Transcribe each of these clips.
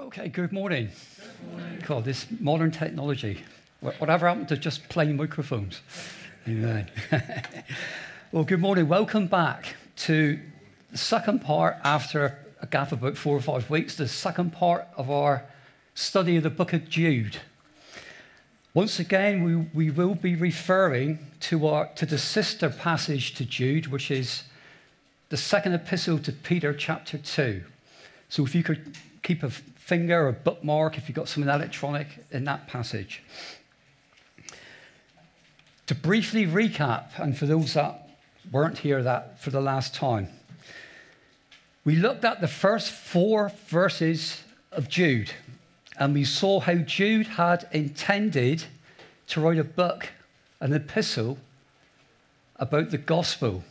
Okay, good morning. Good morning. God, this modern technology. Whatever happened to just plain microphones? Amen. well, good morning. Welcome back to the second part after a gap of about four or five weeks, the second part of our study of the book of Jude. Once again, we, we will be referring to, our, to the sister passage to Jude, which is the second epistle to Peter, chapter 2. So if you could keep a finger or a bookmark, if you've got something electronic in that passage. To briefly recap, and for those that weren't here that for the last time, we looked at the first four verses of Jude, and we saw how Jude had intended to write a book, an epistle about the gospel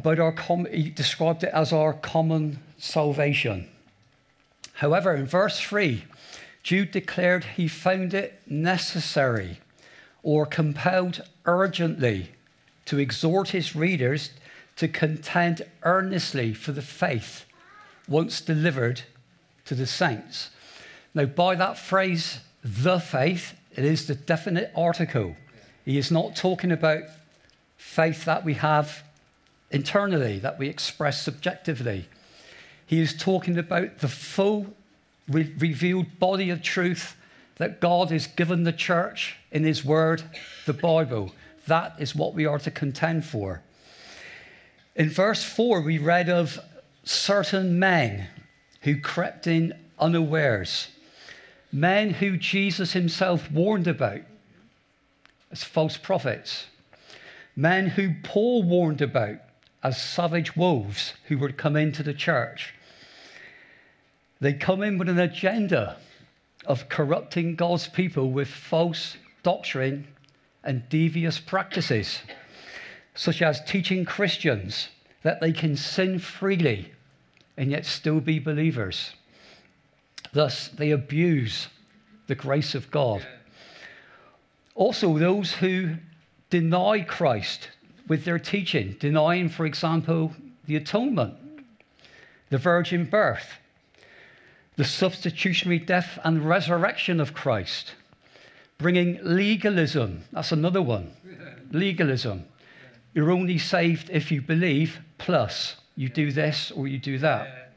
about our com- he described it as our common salvation. However, in verse 3, Jude declared he found it necessary or compelled urgently to exhort his readers to contend earnestly for the faith once delivered to the saints. Now, by that phrase, the faith, it is the definite article. He is not talking about faith that we have internally, that we express subjectively. He is talking about the full re- revealed body of truth that God has given the church in His Word, the Bible. That is what we are to contend for. In verse 4, we read of certain men who crept in unawares, men who Jesus himself warned about as false prophets, men who Paul warned about as savage wolves who would come into the church. They come in with an agenda of corrupting God's people with false doctrine and devious practices, such as teaching Christians that they can sin freely and yet still be believers. Thus, they abuse the grace of God. Also, those who deny Christ with their teaching, denying, for example, the atonement, the virgin birth, the substitutionary death and resurrection of Christ, bringing legalism. That's another one. Legalism. You're only saved if you believe, plus you do this or you do that.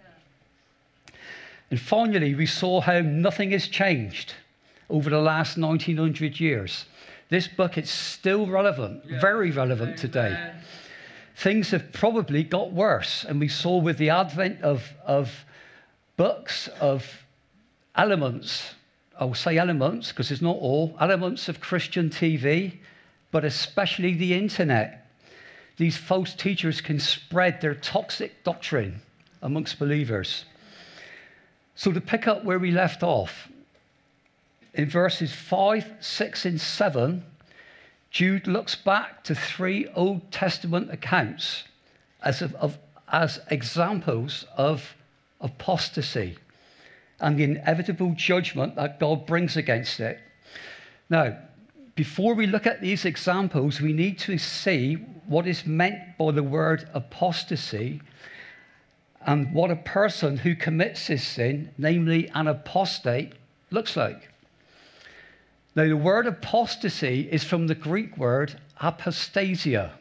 And finally, we saw how nothing has changed over the last 1900 years. This book is still relevant, yeah. very relevant today. Things have probably got worse, and we saw with the advent of, of books, of elements, I'll say elements because it's not all, elements of Christian TV, but especially the internet. These false teachers can spread their toxic doctrine amongst believers. So, to pick up where we left off, in verses 5, 6, and 7, Jude looks back to three Old Testament accounts as, of, of, as examples of apostasy and the inevitable judgment that God brings against it. Now, before we look at these examples, we need to see what is meant by the word apostasy and what a person who commits this sin, namely an apostate, looks like. Now, the word apostasy is from the Greek word apostasia,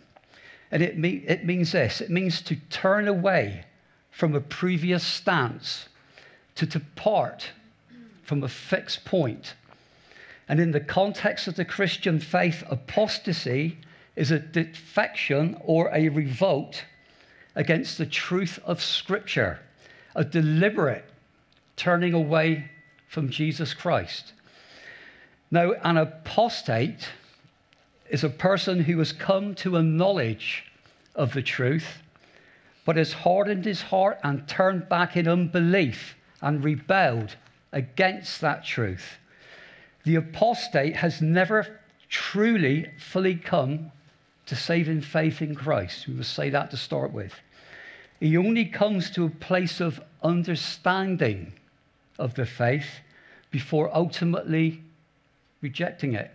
and it, me- it means this it means to turn away from a previous stance, to depart from a fixed point. And in the context of the Christian faith, apostasy is a defection or a revolt against the truth of Scripture, a deliberate turning away from Jesus Christ. Now, an apostate is a person who has come to a knowledge of the truth, but has hardened his heart and turned back in unbelief and rebelled against that truth. The apostate has never truly fully come to saving faith in Christ. We must say that to start with. He only comes to a place of understanding of the faith before ultimately rejecting it.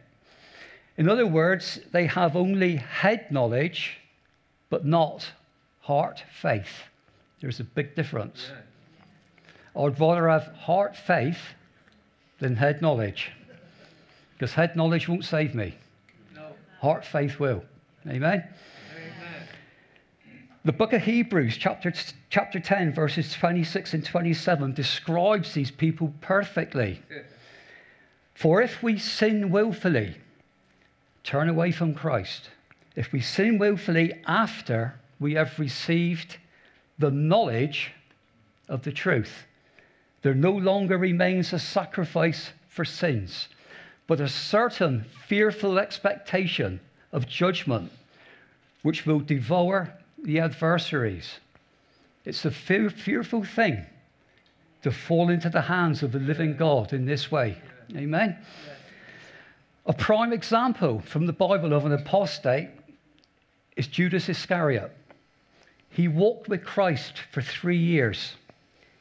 In other words, they have only head knowledge, but not heart faith. There's a big difference. I'd rather have heart faith than head knowledge. Because head knowledge won't save me. No. Heart faith will. Amen? Amen. The book of Hebrews, chapter, chapter 10, verses 26 and 27, describes these people perfectly. For if we sin willfully, turn away from Christ. If we sin willfully after we have received the knowledge of the truth, there no longer remains a sacrifice for sins, but a certain fearful expectation of judgment which will devour the adversaries. It's a fear, fearful thing to fall into the hands of the living God in this way. Amen. A prime example from the Bible of an apostate is Judas Iscariot. He walked with Christ for three years.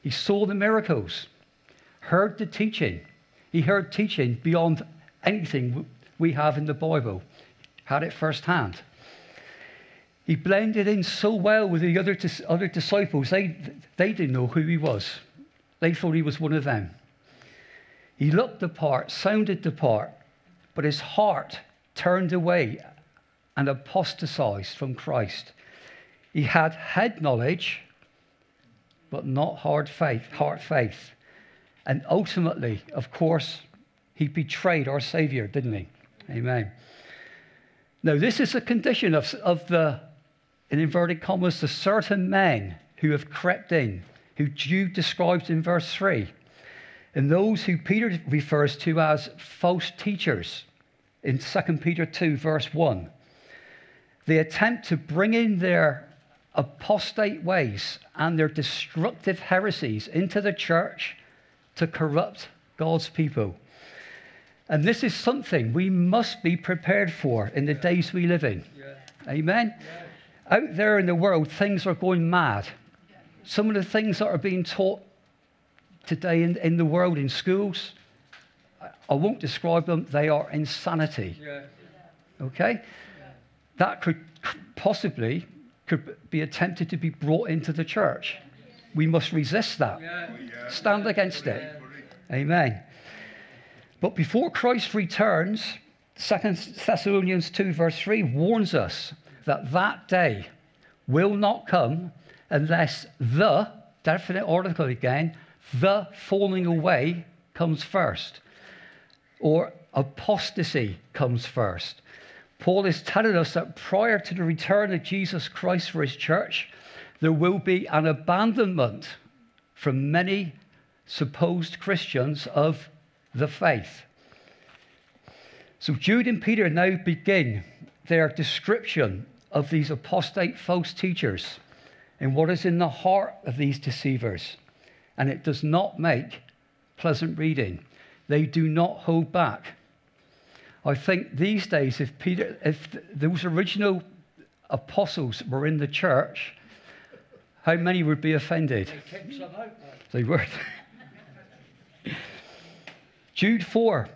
He saw the miracles, heard the teaching. He heard teaching beyond anything we have in the Bible, had it firsthand. He blended in so well with the other, other disciples, they, they didn't know who he was. They thought he was one of them. He looked the part, sounded the part, but his heart turned away and apostatized from Christ. He had head knowledge, but not hard faith, heart faith. And ultimately, of course, he betrayed our Savior, didn't he? Amen. Now, this is a condition of, of the, in inverted commas, the certain men who have crept in, who Jude describes in verse 3 and those who Peter refers to as false teachers in 2 Peter 2, verse 1. They attempt to bring in their apostate ways and their destructive heresies into the church to corrupt God's people. And this is something we must be prepared for in the days we live in. Yeah. Amen? Out there in the world, things are going mad. Some of the things that are being taught today in, in the world, in schools, I, won't describe them, they are insanity. Yeah. Okay? That could possibly could be attempted to be brought into the church. We must resist that. Yeah. Oh, Stand against it. Amen. But before Christ returns, 2 Thessalonians 2, verse 3 warns us that that day will not come unless the, definite article again, the falling away comes first, or apostasy comes first. Paul is telling us that prior to the return of Jesus Christ for his church, there will be an abandonment from many supposed Christians of the faith. So Jude and Peter now begin their description of these apostate false teachers and what is in the heart of these deceivers. And it does not make pleasant reading. They do not hold back. I think these days, if Peter, if those original apostles were in the church, how many would be offended? They out. They were. Jude 4,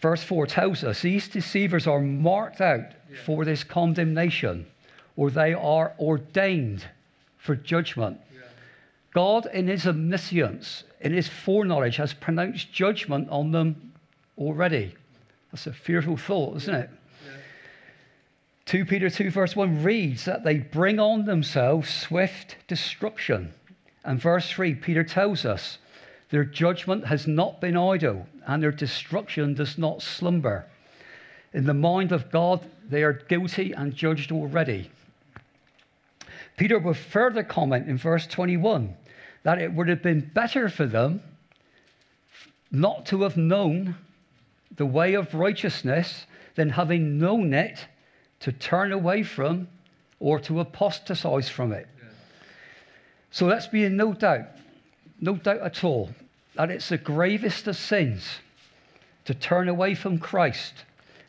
verse 4 tells us these deceivers are marked out for this condemnation, or they are ordained for judgment. God, in his omniscience, in his foreknowledge, has pronounced judgment on them already. That's a fearful thought, isn't it? Yeah. 2 Peter 2, verse 1 reads that they bring on themselves swift destruction. And verse 3, Peter tells us their judgment has not been idle, and their destruction does not slumber. In the mind of God, they are guilty and judged already. Peter will further comment in verse 21 that it would have been better for them not to have known the way of righteousness than having known it to turn away from or to apostatize from it. So let's be in no doubt, no doubt at all, that it's the gravest of sins to turn away from Christ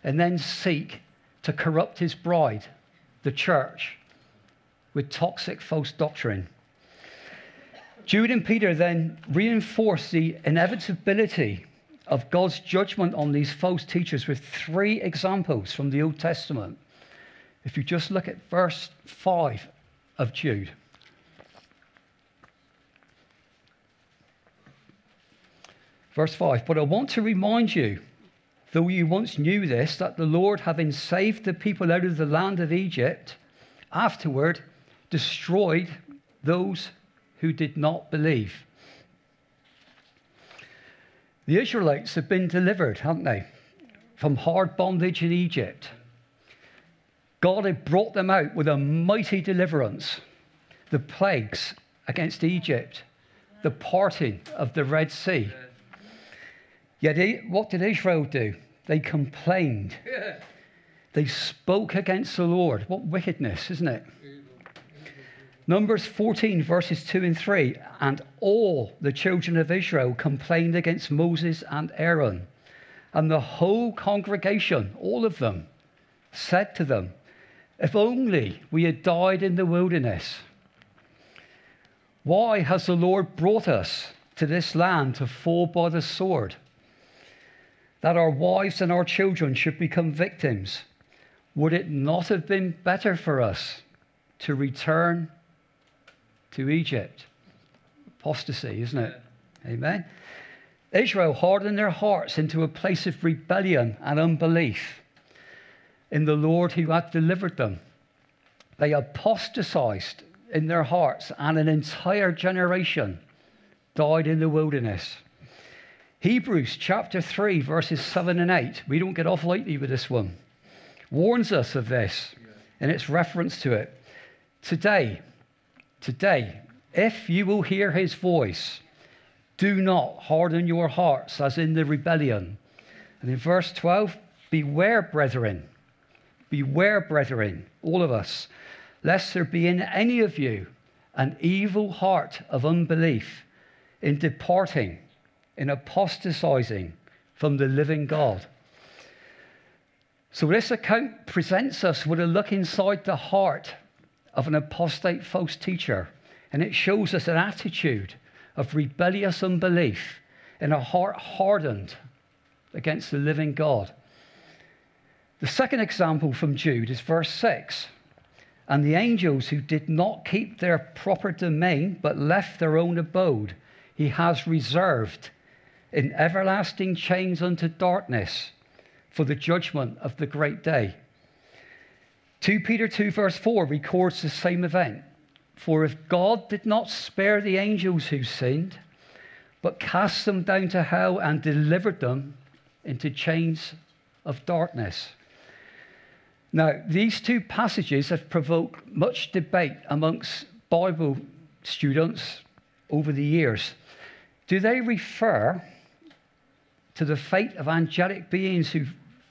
and then seek to corrupt his bride, the church, with toxic false doctrine. Jude and Peter then reinforce the inevitability of God's judgment on these false teachers with three examples from the Old Testament. If you just look at verse 5 of Jude. Verse 5 But I want to remind you, though you once knew this, that the Lord, having saved the people out of the land of Egypt, afterward destroyed those who did not believe. The Israelites have been delivered, haven't they, from hard bondage in Egypt. God had brought them out with a mighty deliverance, the plagues against Egypt, the parting of the Red Sea. Yet, what did Israel do? They complained. They spoke against the Lord. What wickedness, isn't it? Numbers 14, verses 2 and 3. And all the children of Israel complained against Moses and Aaron. And the whole congregation, all of them, said to them, If only we had died in the wilderness. Why has the Lord brought us to this land to fall by the sword? That our wives and our children should become victims. Would it not have been better for us to return to Egypt. Apostasy, isn't it? Amen. Israel hardened their hearts into a place of rebellion and unbelief in the Lord who had delivered them. They apostatized in their hearts, and an entire generation died in the wilderness. Hebrews chapter 3, verses 7 and 8, we don't get off lightly with this one, warns us of this in its reference to it. Today, Today, if you will hear his voice, do not harden your hearts as in the rebellion. And in verse 12, beware, brethren, beware, brethren, all of us, lest there be in any of you an evil heart of unbelief in departing, in apostatizing from the living God. So, this account presents us with a look inside the heart of an apostate false teacher. And it shows us an attitude of rebellious unbelief in a heart hardened against the living God. The second example from Jude is verse 6. And the angels who did not keep their proper domain but left their own abode, he has reserved in everlasting chains unto darkness for the judgment of the great day. 2 Peter 2, verse 4 records the same event. For if God did not spare the angels who sinned, but cast them down to hell and delivered them into chains of darkness. Now, these two passages have provoked much debate amongst Bible students over the years. Do they refer to the fate of angelic beings who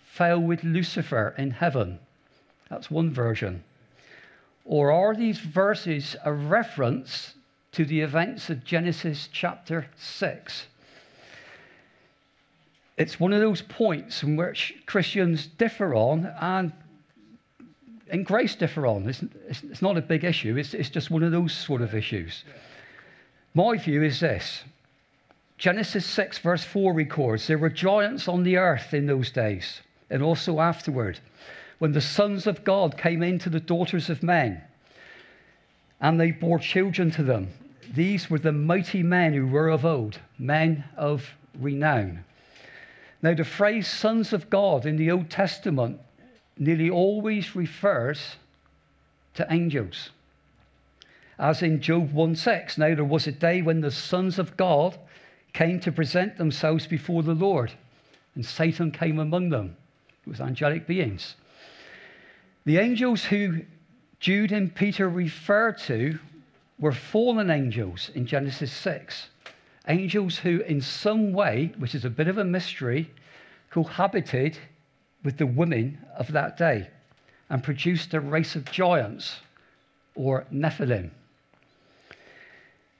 fell with Lucifer in heaven? That's one version. Or are these verses a reference to the events of Genesis chapter 6? It's one of those points in which Christians differ on and in grace differ on. It's, it's, it's not a big issue, it's, it's just one of those sort of issues. My view is this Genesis 6, verse 4 records there were giants on the earth in those days and also afterward when the sons of God came into the daughters of men and they bore children to them. These were the mighty men who were of old, men of renown. Now, the phrase sons of God in the Old Testament nearly always refers to angels. As in Job 1 6, now there was a day when the sons of God came to present themselves before the Lord, and Satan came among them. It was angelic beings. The angels who Jude and Peter refer to were fallen angels in Genesis 6. Angels who, in some way, which is a bit of a mystery, cohabited with the women of that day and produced a race of giants or Nephilim.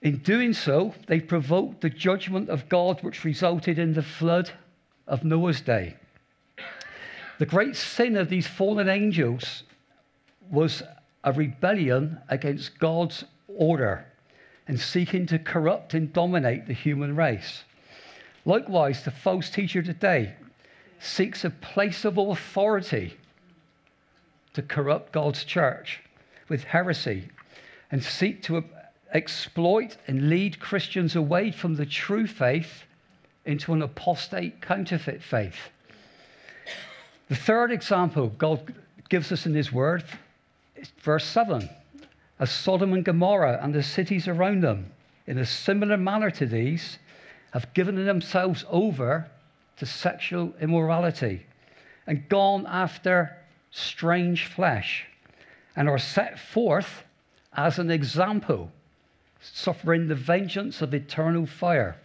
In doing so, they provoked the judgment of God, which resulted in the flood of Noah's day. The great sin of these fallen angels was a rebellion against God's order and seeking to corrupt and dominate the human race. Likewise, the false teacher today seeks a place of authority to corrupt God's church with heresy and seek to exploit and lead Christians away from the true faith into an apostate counterfeit faith. The third example God gives us in His Word, is verse 7 as Sodom and Gomorrah and the cities around them, in a similar manner to these, have given themselves over to sexual immorality and gone after strange flesh and are set forth as an example, suffering the vengeance of eternal fire.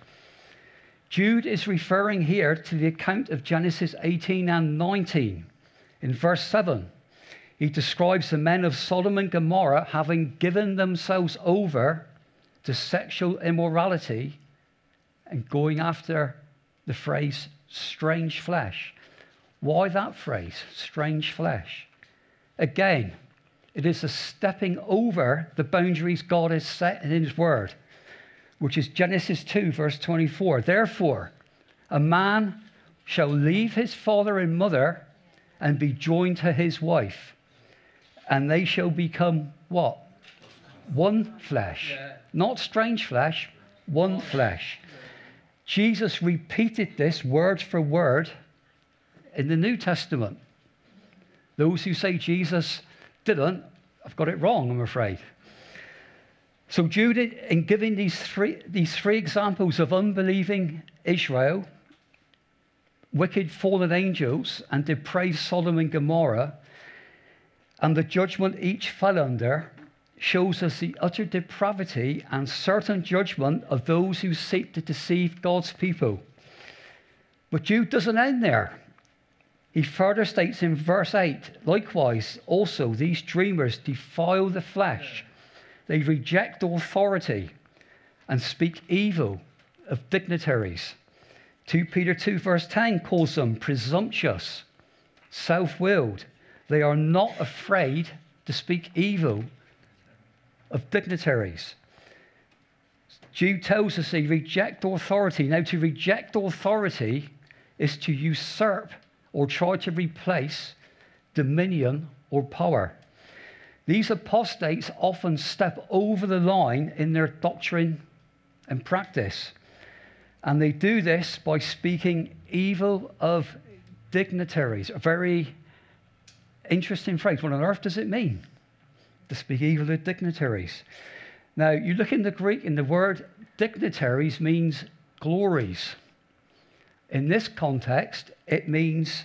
Jude is referring here to the account of Genesis 18 and 19. In verse 7, he describes the men of Sodom and Gomorrah having given themselves over to sexual immorality and going after the phrase strange flesh. Why that phrase, strange flesh? Again, it is a stepping over the boundaries God has set in His Word, which is Genesis 2, verse 24. Therefore, a man shall leave his father and mother and be joined to his wife, and they shall become what? One flesh. Not strange flesh, one flesh. Jesus repeated this word for word in the New Testament. Those who say Jesus didn't, I've got it wrong, I'm afraid. So, Judah, in giving these three, these three examples of unbelieving Israel, wicked fallen angels, and depraved Sodom and Gomorrah, and the judgment each fell under, shows us the utter depravity and certain judgment of those who seek to deceive God's people. But Jude doesn't end there. He further states in verse 8 likewise, also, these dreamers defile the flesh, they reject authority and speak evil of dignitaries. 2 Peter 2, verse 10 calls them presumptuous, self willed. They are not afraid to speak evil of dignitaries. Jude tells us they reject authority. Now, to reject authority is to usurp or try to replace dominion or power. These apostates often step over the line in their doctrine and practice. And they do this by speaking evil of dignitaries. A very interesting phrase. What on earth does it mean to speak evil of dignitaries? Now, you look in the Greek, and the word dignitaries means glories. In this context, it means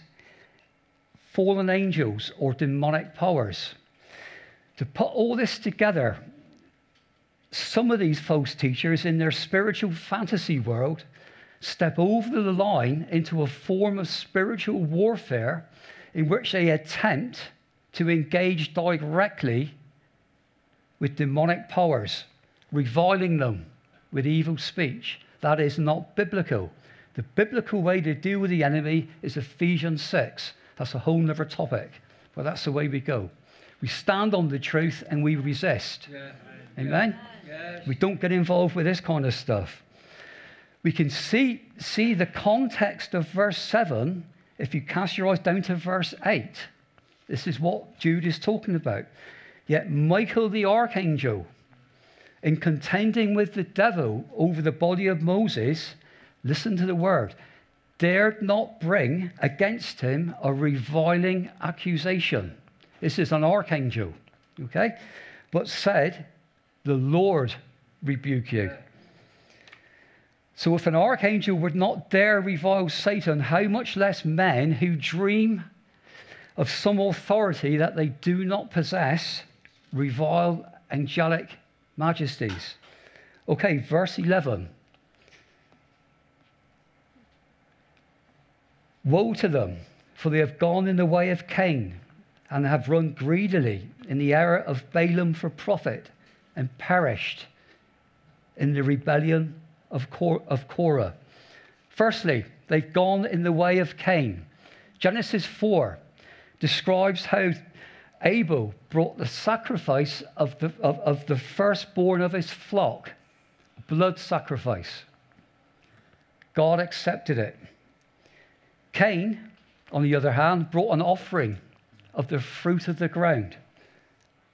fallen angels or demonic powers. To put all this together, some of these false teachers in their spiritual fantasy world step over the line into a form of spiritual warfare in which they attempt to engage directly with demonic powers, reviling them with evil speech. That is not biblical. The biblical way to deal with the enemy is Ephesians 6. That's a whole other topic, but that's the way we go. We stand on the truth and we resist. Yeah. Amen? Yes. We don't get involved with this kind of stuff. We can see, see the context of verse 7 if you cast your eyes down to verse 8. This is what Jude is talking about. Yet Michael the archangel, in contending with the devil over the body of Moses, listen to the word, dared not bring against him a reviling accusation. This is an archangel, okay? But said, The Lord rebuke you. So, if an archangel would not dare revile Satan, how much less men who dream of some authority that they do not possess revile angelic majesties? Okay, verse 11. Woe to them, for they have gone in the way of Cain and have run greedily in the error of Balaam for profit and perished in the rebellion of, of Korah. Firstly, they've gone in the way of Cain. Genesis 4 describes how Abel brought the sacrifice of the, of, of the firstborn of his flock, blood sacrifice. God accepted it. Cain, on the other hand, brought an offering of the fruit of the ground,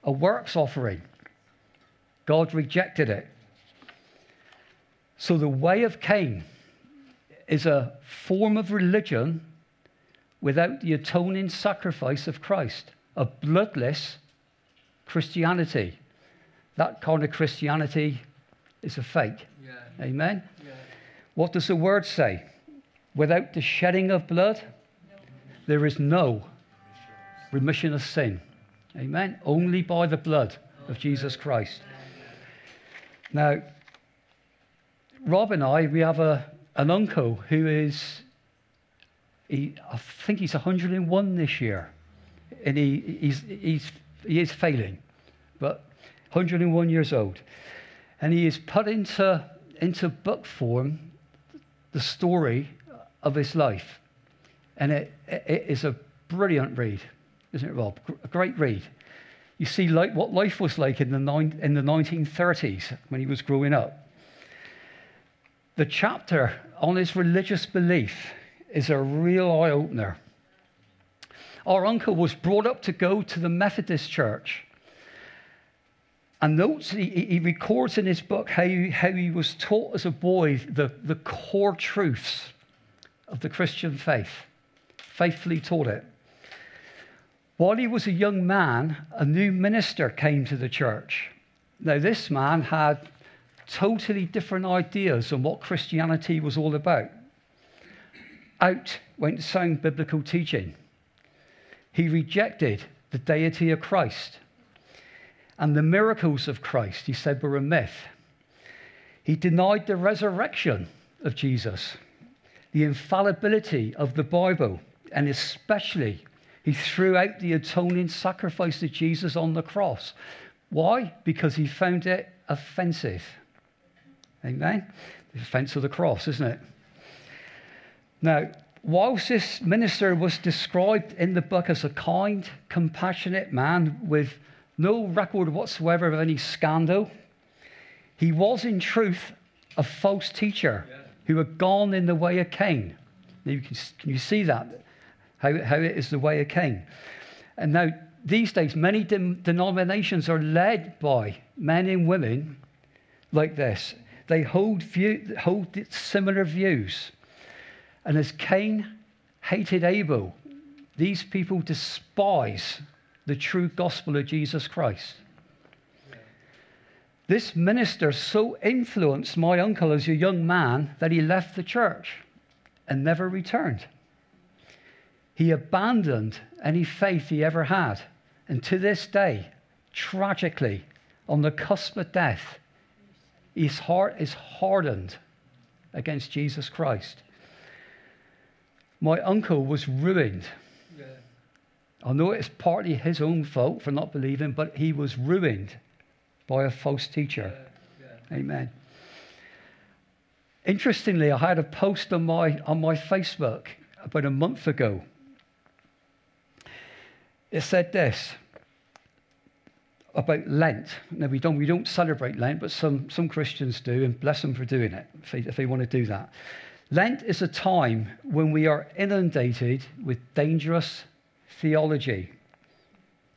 a works offering. God rejected it. So the way of Cain is a form of religion without the atoning sacrifice of Christ, a bloodless Christianity. That kind of Christianity is a fake. Yeah. Amen? Yeah. What does the word say? Without the shedding of blood, there is no remission of sin. Amen? Only by the blood of Jesus Christ. Now, Rob and I, we have a, an uncle who is, he, I think he's 101 this year. And he, he's, he's, he is failing, but 101 years old. And he has put into, into book form the story of his life. And it, it is a brilliant read, isn't it, Rob? A great read. You see like, what life was like in the, nine, in the 1930s when he was growing up. The chapter on his religious belief is a real eye opener. Our uncle was brought up to go to the Methodist church. And notes, he, he records in his book how he, how he was taught as a boy the, the core truths of the Christian faith, faithfully taught it. While he was a young man, a new minister came to the church. Now, this man had totally different ideas on what Christianity was all about. Out went sound biblical teaching. He rejected the deity of Christ and the miracles of Christ, he said, were a myth. He denied the resurrection of Jesus, the infallibility of the Bible, and especially he threw out the atoning sacrifice of Jesus on the cross. Why? Because he found it offensive. Amen? The offense of the cross, isn't it? Now, whilst this minister was described in the book as a kind, compassionate man with no record whatsoever of any scandal, he was in truth a false teacher who had gone in the way of Cain. Now, you can, can you see that? How, how it is the way of Cain. And now, these days, many dem- denominations are led by men and women like this. They hold, view, hold similar views. And as Cain hated Abel, these people despise the true gospel of Jesus Christ. This minister so influenced my uncle as a young man that he left the church and never returned. He abandoned any faith he ever had. And to this day, tragically, on the cusp of death, his heart is hardened against Jesus Christ. My uncle was ruined. Yeah. I know it's partly his own fault for not believing, but he was ruined by a false teacher. Yeah. Yeah. Amen. Interestingly, I had a post on my, on my Facebook about a month ago. It said this about Lent. Now, we don't, we don't celebrate Lent, but some, some Christians do, and bless them for doing it if they, if they want to do that. Lent is a time when we are inundated with dangerous theology.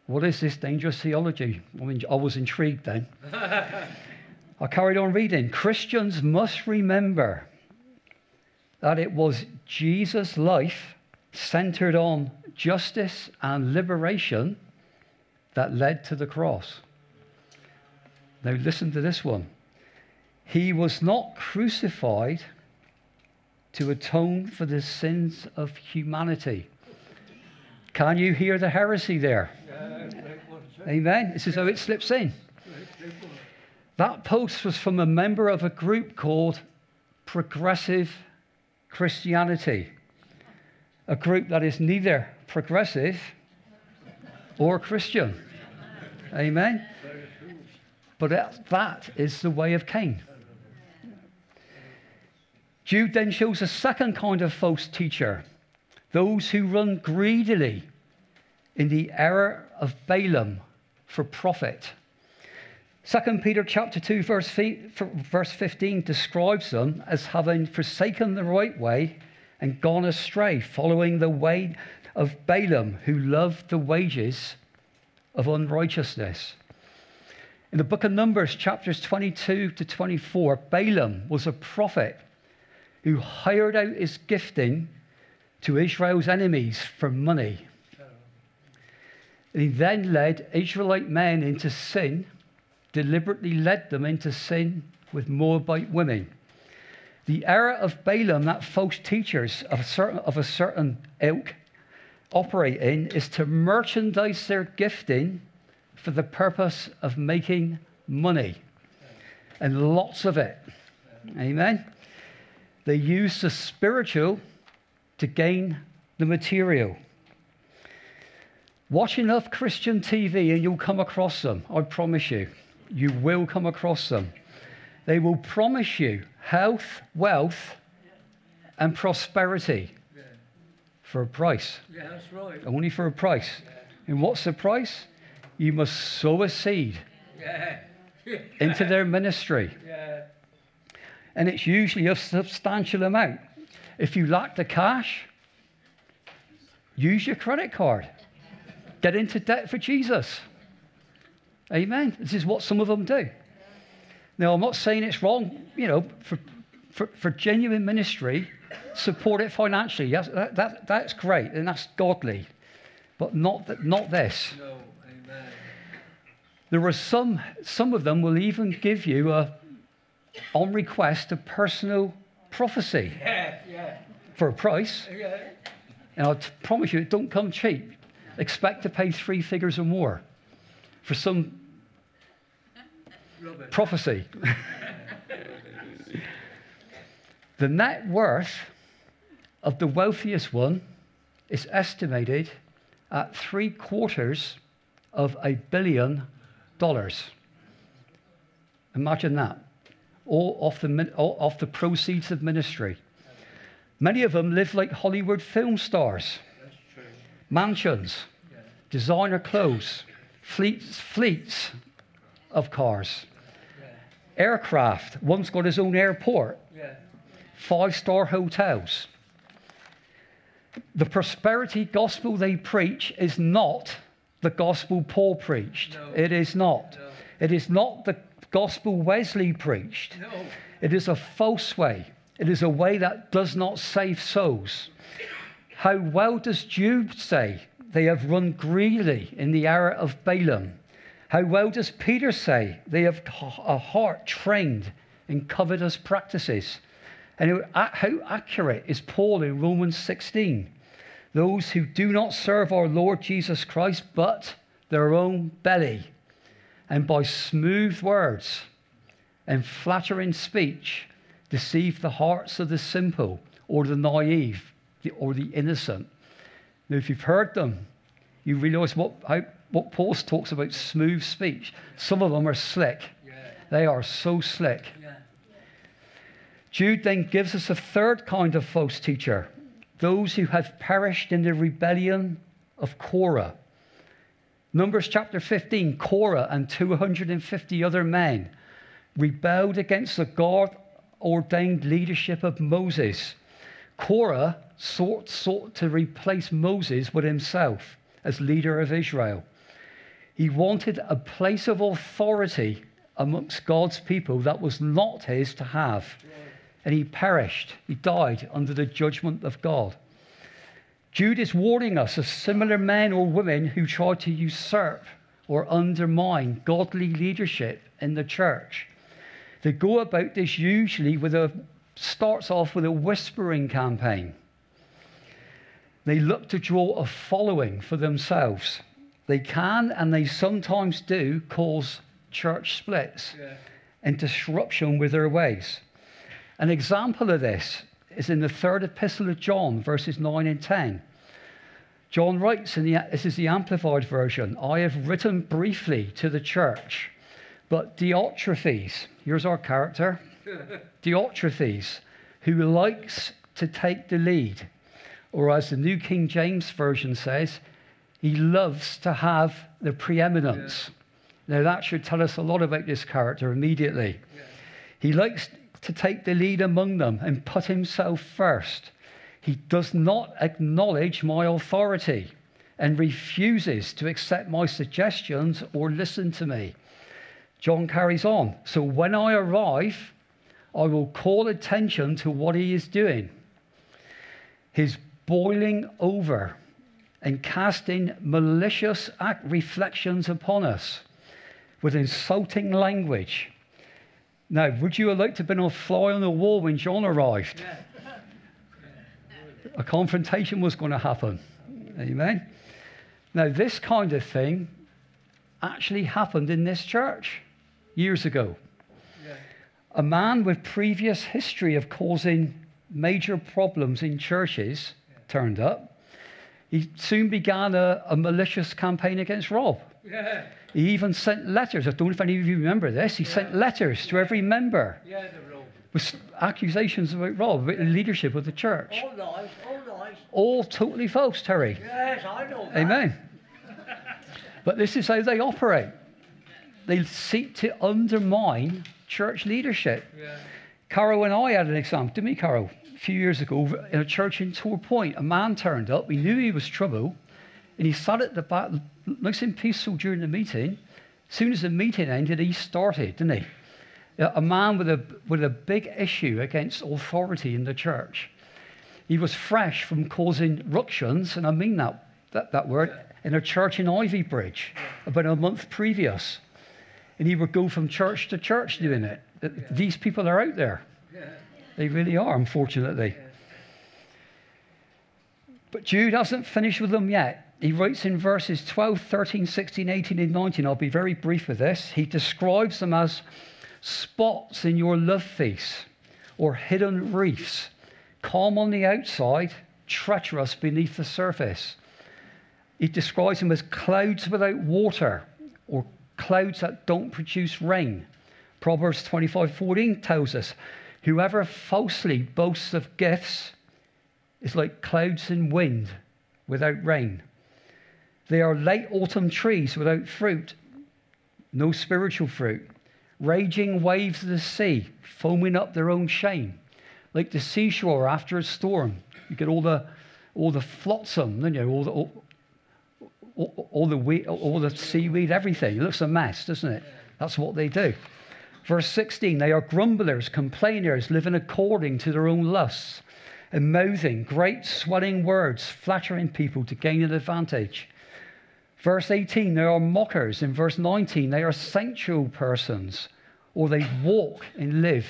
What is this dangerous theology? I, mean, I was intrigued then. I carried on reading. Christians must remember that it was Jesus' life centered on justice and liberation that led to the cross. Now, listen to this one. He was not crucified to atone for the sins of humanity. Can you hear the heresy there? Yeah. Amen. This is how it slips in. That post was from a member of a group called Progressive Christianity, a group that is neither progressive or Christian. Amen. But that, is the way of Cain. Jude then shows a second kind of false teacher those who run greedily in the error of Balaam for profit. 2 Peter chapter 2 verse, verse 15 describes them as having forsaken the right way and gone astray, following the way of Balaam, who loved the wages of unrighteousness. In the book of Numbers, chapters 22 to 24, Balaam was a prophet who hired out his gifting to Israel's enemies for money. He then led Israelite men into sin, deliberately led them into sin with Moabite women. The error of Balaam that false teachers of a certain, of a certain ilk operate in is to merchandise their gifting for the purpose of making money, and lots of it. Amen. They use the spiritual to gain the material. Watch enough Christian TV and you'll come across them. I promise you. You will come across them. They will promise you health, wealth, and prosperity Yeah. for a price. Yeah, that's right. Only for a price. And what's the price? You must sow a seed Yeah. into their ministry. Yeah. And it's usually a substantial amount. If you lack the cash, use your credit card. Get into debt for Jesus. Amen. This is what some of them do. Now, I'm not saying it's wrong, you know, for, for, for genuine ministry, support it financially. Yes, that, that, that's great and that's godly, but not, th- not this. No. Amen. There are some, some of them will even give you a, on request, a personal prophecy Yeah. Yeah. for a price. Yeah. And I t- promise you, it don't come cheap. Expect to pay three figures or more for some Love it. prophecy. the net worth of the wealthiest one is estimated at three quarters of a billion dollars. Imagine that. All off the, all off the proceeds of ministry. Many of them live like Hollywood film stars mansions, designer clothes, fleets, fleets of cars. Aircraft. One's got his own airport, Yeah. five star hotels. The prosperity gospel they preach is not the gospel Paul preached. No. It is not. No. It is not the gospel Wesley preached. No. It is a false way. It is a way that does not save souls. How well does Jude say they have run greedily in the error of Balaam? How well does Peter say they have a heart trained in covetous practices? And how accurate is Paul in Romans 16? Those who do not serve our Lord Jesus Christ, but their own belly, and by smooth words and flattering speech deceive the hearts of the simple or the naive or the innocent. Now, if you've heard them, you realize what, how, what Paul talks about smooth speech. Some of them are slick, Yeah. they are so slick. Yeah. Jude then gives us a third kind of false teacher those who have perished in the rebellion of Korah. Numbers chapter 15 Korah and 250 other men rebelled against the God ordained leadership of Moses. Korah sought, sought to replace Moses with himself as leader of Israel. He wanted a place of authority amongst God's people that was not his to have. And he perished. He died under the judgment of God. Jude is warning us of similar men or women who try to usurp or undermine godly leadership in the church. They go about this usually with a starts off with a whispering campaign. They look to draw a following for themselves. They can and they sometimes do cause church splits Yeah. and disruption with their ways. An example of this is in the third epistle of John, verses 9 and 10. John writes, the, this is the Amplified version I have written briefly to the church, but Diotrephes, here's our character, Diotrephes, who likes to take the lead, or as the New King James Version says, he loves to have the preeminence. Now, that should tell us a lot about this character immediately. Yeah. He likes to take the lead among them and put himself first. He does not acknowledge my authority and refuses to accept my suggestions or listen to me. John carries on. So when I arrive, I will call attention to what he is doing. His boiling over and casting malicious reflections upon us with insulting language. Now, would you have liked to have been a fly on the wall when John arrived? A confrontation was going to happen. Amen. Now, this kind of thing actually happened in this church years ago. Yeah. A man with previous history of causing major problems in churches turned up. He soon began a, a malicious campaign against Rob. Yeah. He even sent letters. I don't know if any of you remember this. He sent letters to every member Yeah, with accusations about Rob, about the leadership of the church. All nice, all nice. All totally false, Terry. Yes, I know that. Amen. But this is how they operate. They seek to undermine church leadership. Yeah. Caro and I had an example, didn't we, Caro? A few years ago in a church in Torpoint, a man turned up. We knew he was trouble, and he sat at the back, nice peaceful during the meeting. As soon as the meeting ended, he started, didn't he? A man with a, with a big issue against authority in the church. He was fresh from causing ructions, and I mean that, that, that word, in a church in Ivybridge about a month previous. And he would go from church to church doing it. These people are out there. They really are, unfortunately. But Jude hasn't finished with them yet. He writes in verses 12, 13, 16, 18, and 19. I'll be very brief with this. He describes them as spots in your love feast or hidden reefs, calm on the outside, treacherous beneath the surface. He describes them as clouds without water or clouds that don't produce rain. Proverbs 25 14 tells us whoever falsely boasts of gifts is like clouds and wind without rain. They are late autumn trees without fruit, no spiritual fruit, raging waves of the sea, foaming up their own shame, like the seashore after a storm. You get all the all the flotsam, then you know, all the all, all, all the all the seaweed, everything. It looks a mess, doesn't it? That's what they do. Verse 16, they are grumblers, complainers, living according to their own lusts, and mouthing great swelling words, flattering people to gain an advantage. Verse 18, they are mockers. In verse 19, they are sensual persons, or they walk and live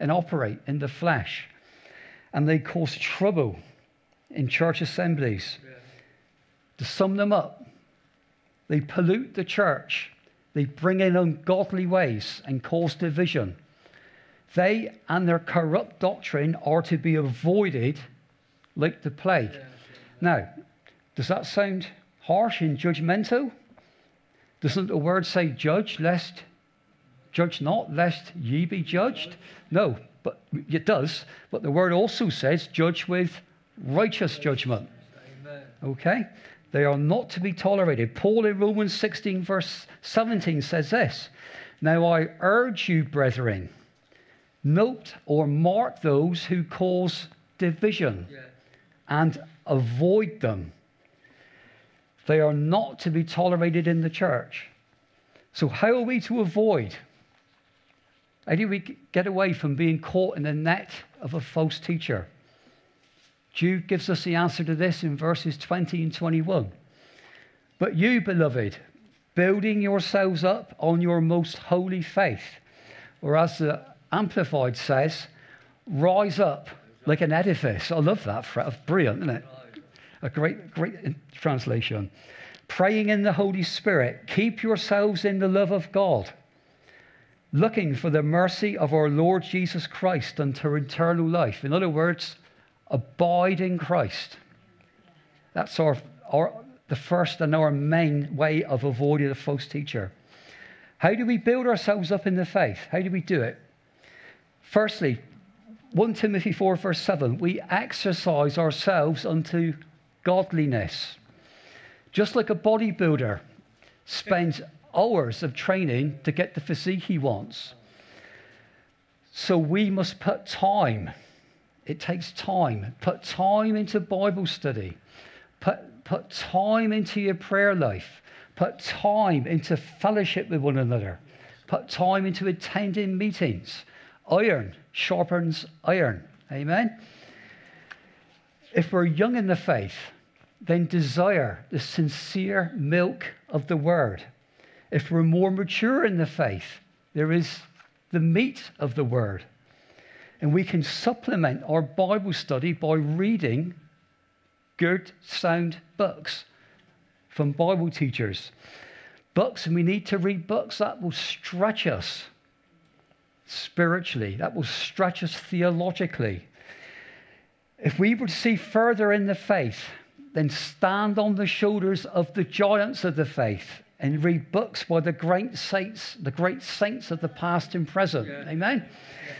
and operate in the flesh. And they cause trouble in church assemblies. To sum them up, they pollute the church, they bring in ungodly ways and cause division. They and their corrupt doctrine are to be avoided like the plague. Now, does that sound harsh and judgmental? Doesn't the word say, judge lest, judge not lest ye be judged? No, but it does. But the word also says, judge with righteous judgment. Okay? They are not to be tolerated. Paul in Romans 16, verse 17 says this Now I urge you, brethren, note or mark those who cause division Yeah. and avoid them. They are not to be tolerated in the church. So, how are we to avoid? How do we get away from being caught in the net of a false teacher? Jude gives us the answer to this in verses 20 and 21. But you, beloved, building yourselves up on your most holy faith, or as the Amplified says, rise up like an edifice. I love that. phrase. Brilliant, isn't it? A great, great translation. Praying in the Holy Spirit, keep yourselves in the love of God, looking for the mercy of our Lord Jesus Christ unto eternal life. In other words, abide in Christ. That's our, our, the first and our main way of avoiding a false teacher. How do we build ourselves up in the faith? How do we do it? Firstly, 1 Timothy 4, verse 7, we exercise ourselves unto godliness. Just like a bodybuilder spends hours of training to get the physique he wants. So we must put time. It takes time. Put time into Bible study. Put, put time into your prayer life. Put time into fellowship with one another. Put time into attending meetings. Iron sharpens iron. Amen. If we're young in the faith, then desire the sincere milk of the word. If we're more mature in the faith, there is the meat of the word. And we can supplement our Bible study by reading good, sound books from Bible teachers. Books, and we need to read books that will stretch us spiritually, that will stretch us theologically. If we would see further in the faith, then stand on the shoulders of the giants of the faith and read books by the great saints, the great saints of the past and present. Yeah. Amen. Yeah.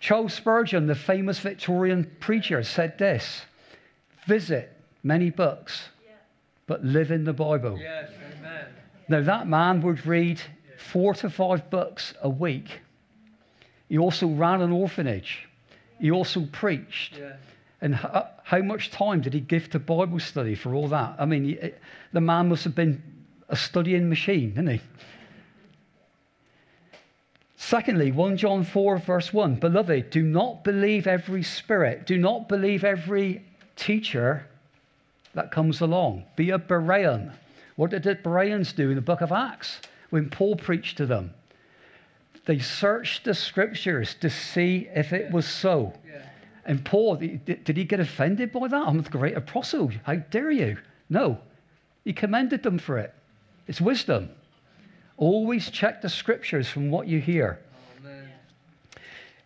Charles Spurgeon, the famous Victorian preacher, said this visit many books, but live in the Bible. Yes, amen. Now, that man would read four to five books a week. He also ran an orphanage. He also preached. Yeah. And uh, how much time did he give to Bible study for all that? I mean, uh, the man must have been a studying machine, didn't he? Secondly, 1 John 4, verse 1 Beloved, do not believe every spirit, do not believe every teacher that comes along. Be a Berean. What did the Bereans do in the book of Acts when Paul preached to them? They searched the scriptures to see if it was so. Yeah. And Paul, did he get offended by that? I'm the great apostle. How dare you? No. He commended them for it. It's wisdom. Always check the scriptures from what you hear.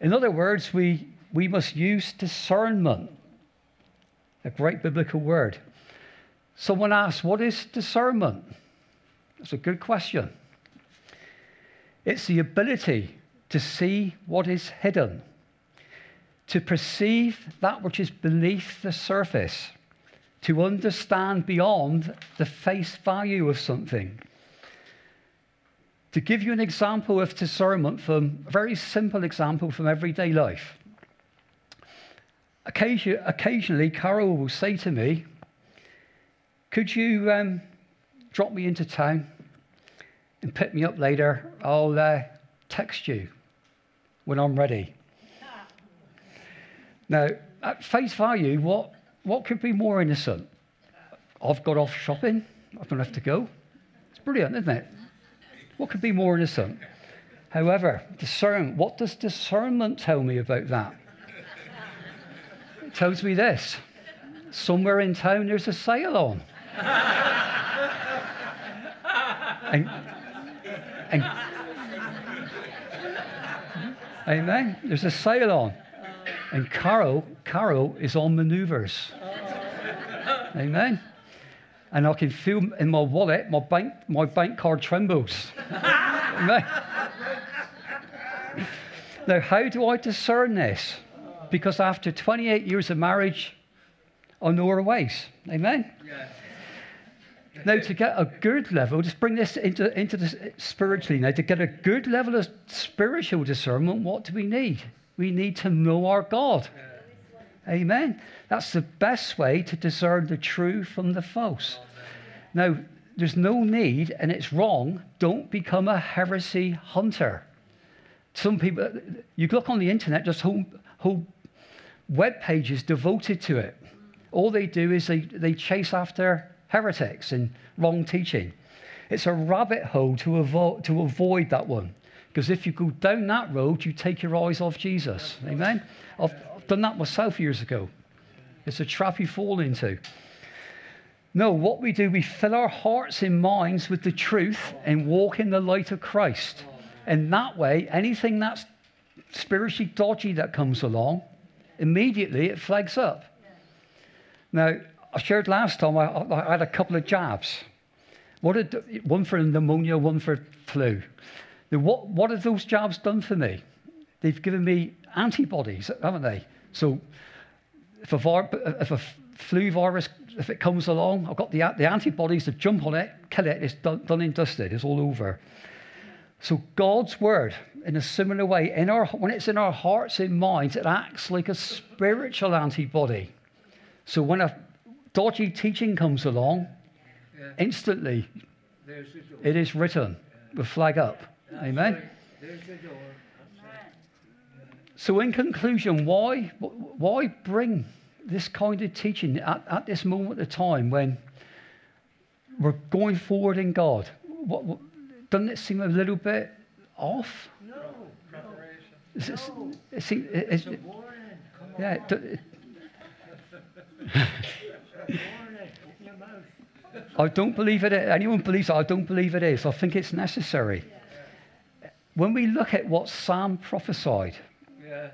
In other words, we, we must use discernment, a great biblical word. Someone asked, What is discernment? That's a good question. It's the ability to see what is hidden, to perceive that which is beneath the surface, to understand beyond the face value of something. To give you an example of discernment from a very simple example from everyday life. Occasion, occasionally, Carol will say to me, Could you um, drop me into town and pick me up later? I'll uh, text you when I'm ready. Now, at face value, what, what could be more innocent? I've got off shopping, I don't have to go. It's brilliant, isn't it? What could be more innocent? However, discern, what does discernment tell me about that? It tells me this somewhere in town there's a sale on. and, and, amen. There's a sale on. And Carol, Carol is on maneuvers. Amen. And I can feel in my wallet, my bank, my bank card trembles. Now, how do I discern this? Because after 28 years of marriage, I know her ways. Amen. Yeah. Now, to get a good level, just bring this into, into the spiritually now, to get a good level of spiritual discernment, what do we need? We need to know our God. Amen. That's the best way to discern the true from the false. Now, there's no need, and it's wrong, don't become a heresy hunter. Some people, you look on the internet, just whole, whole web pages devoted to it. All they do is they, they chase after heretics and wrong teaching. It's a rabbit hole to avoid, to avoid that one. Because if you go down that road, you take your eyes off Jesus. Amen? I've done that myself years ago. It's a trap you fall into. No, what we do, we fill our hearts and minds with the truth and walk in the light of Christ. And that way, anything that's spiritually dodgy that comes along, immediately it flags up. Now, I shared last time I, I had a couple of jabs. What did, one for pneumonia, one for flu. Now, what, what have those jabs done for me? They've given me antibodies, haven't they? So if a, if a flu virus, if it comes along, I've got the, the antibodies to jump on it, kill it, it's done, done and dusted, it's all over. So God's word, in a similar way, in our, when it's in our hearts and minds, it acts like a spiritual antibody. So when a dodgy teaching comes along, yeah. instantly it is written, yeah. the flag up. That's Amen. Right. There's the door. So, in conclusion, why, why bring this kind of teaching at, at this moment of time when we're going forward in God? What, what, doesn't it seem a little bit off? No, Preparation. No. it's. Yeah, it, do- it- Warning. Open your mouth. I don't believe it. Anyone believes it? I don't believe it is. I think it's necessary. When we look at what Sam prophesied, Yeah.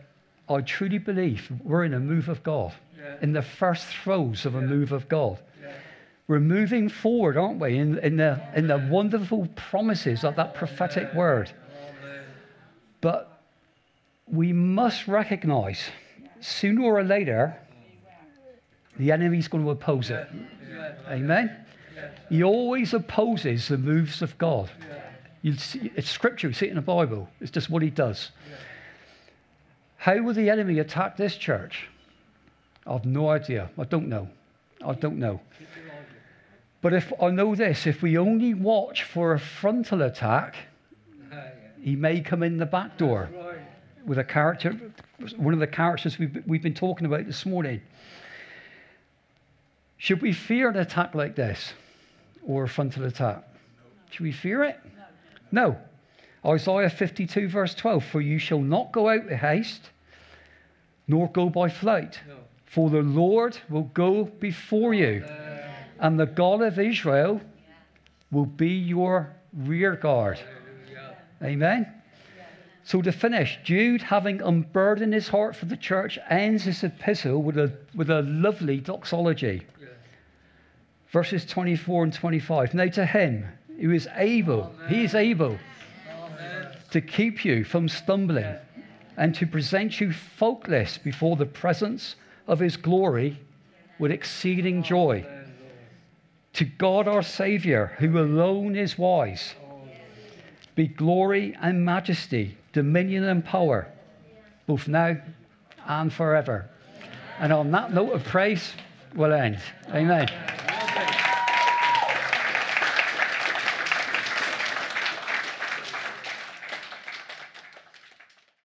I truly believe we're in a move of God, Yeah. in the first throes of a move of God. We're moving forward, aren't we, in, in, the, in the wonderful promises of that prophetic word. But we must recognize sooner or later the enemy's going to oppose it. Amen? He always opposes the moves of God. You see, it's scripture, you see it in the Bible. It's just what he does. Yeah. How will the enemy attack this church? I've no idea. I don't know. I don't know. But if I know this, if we only watch for a frontal attack, he may come in the back door with a character, one of the characters we've, we've been talking about this morning. Should we fear an attack like this or a frontal attack? Should we fear it? No. Isaiah 52, verse 12 For you shall not go out with haste, nor go by flight, No. for the Lord will go before you, and the God of Israel will be your rear guard. hallelujah. Amen. So to finish, Jude, having unburdened his heart for the church, ends his epistle with a, with a lovely doxology. Yeah. Verses 24 and 25. Now to him who is able, he is able Amen. to keep you from stumbling and to present you faultless before the presence of his glory with exceeding joy. To God our Saviour, who alone is wise, be glory and majesty, dominion and power, both now and forever. And on that note of praise, we'll end. Amen.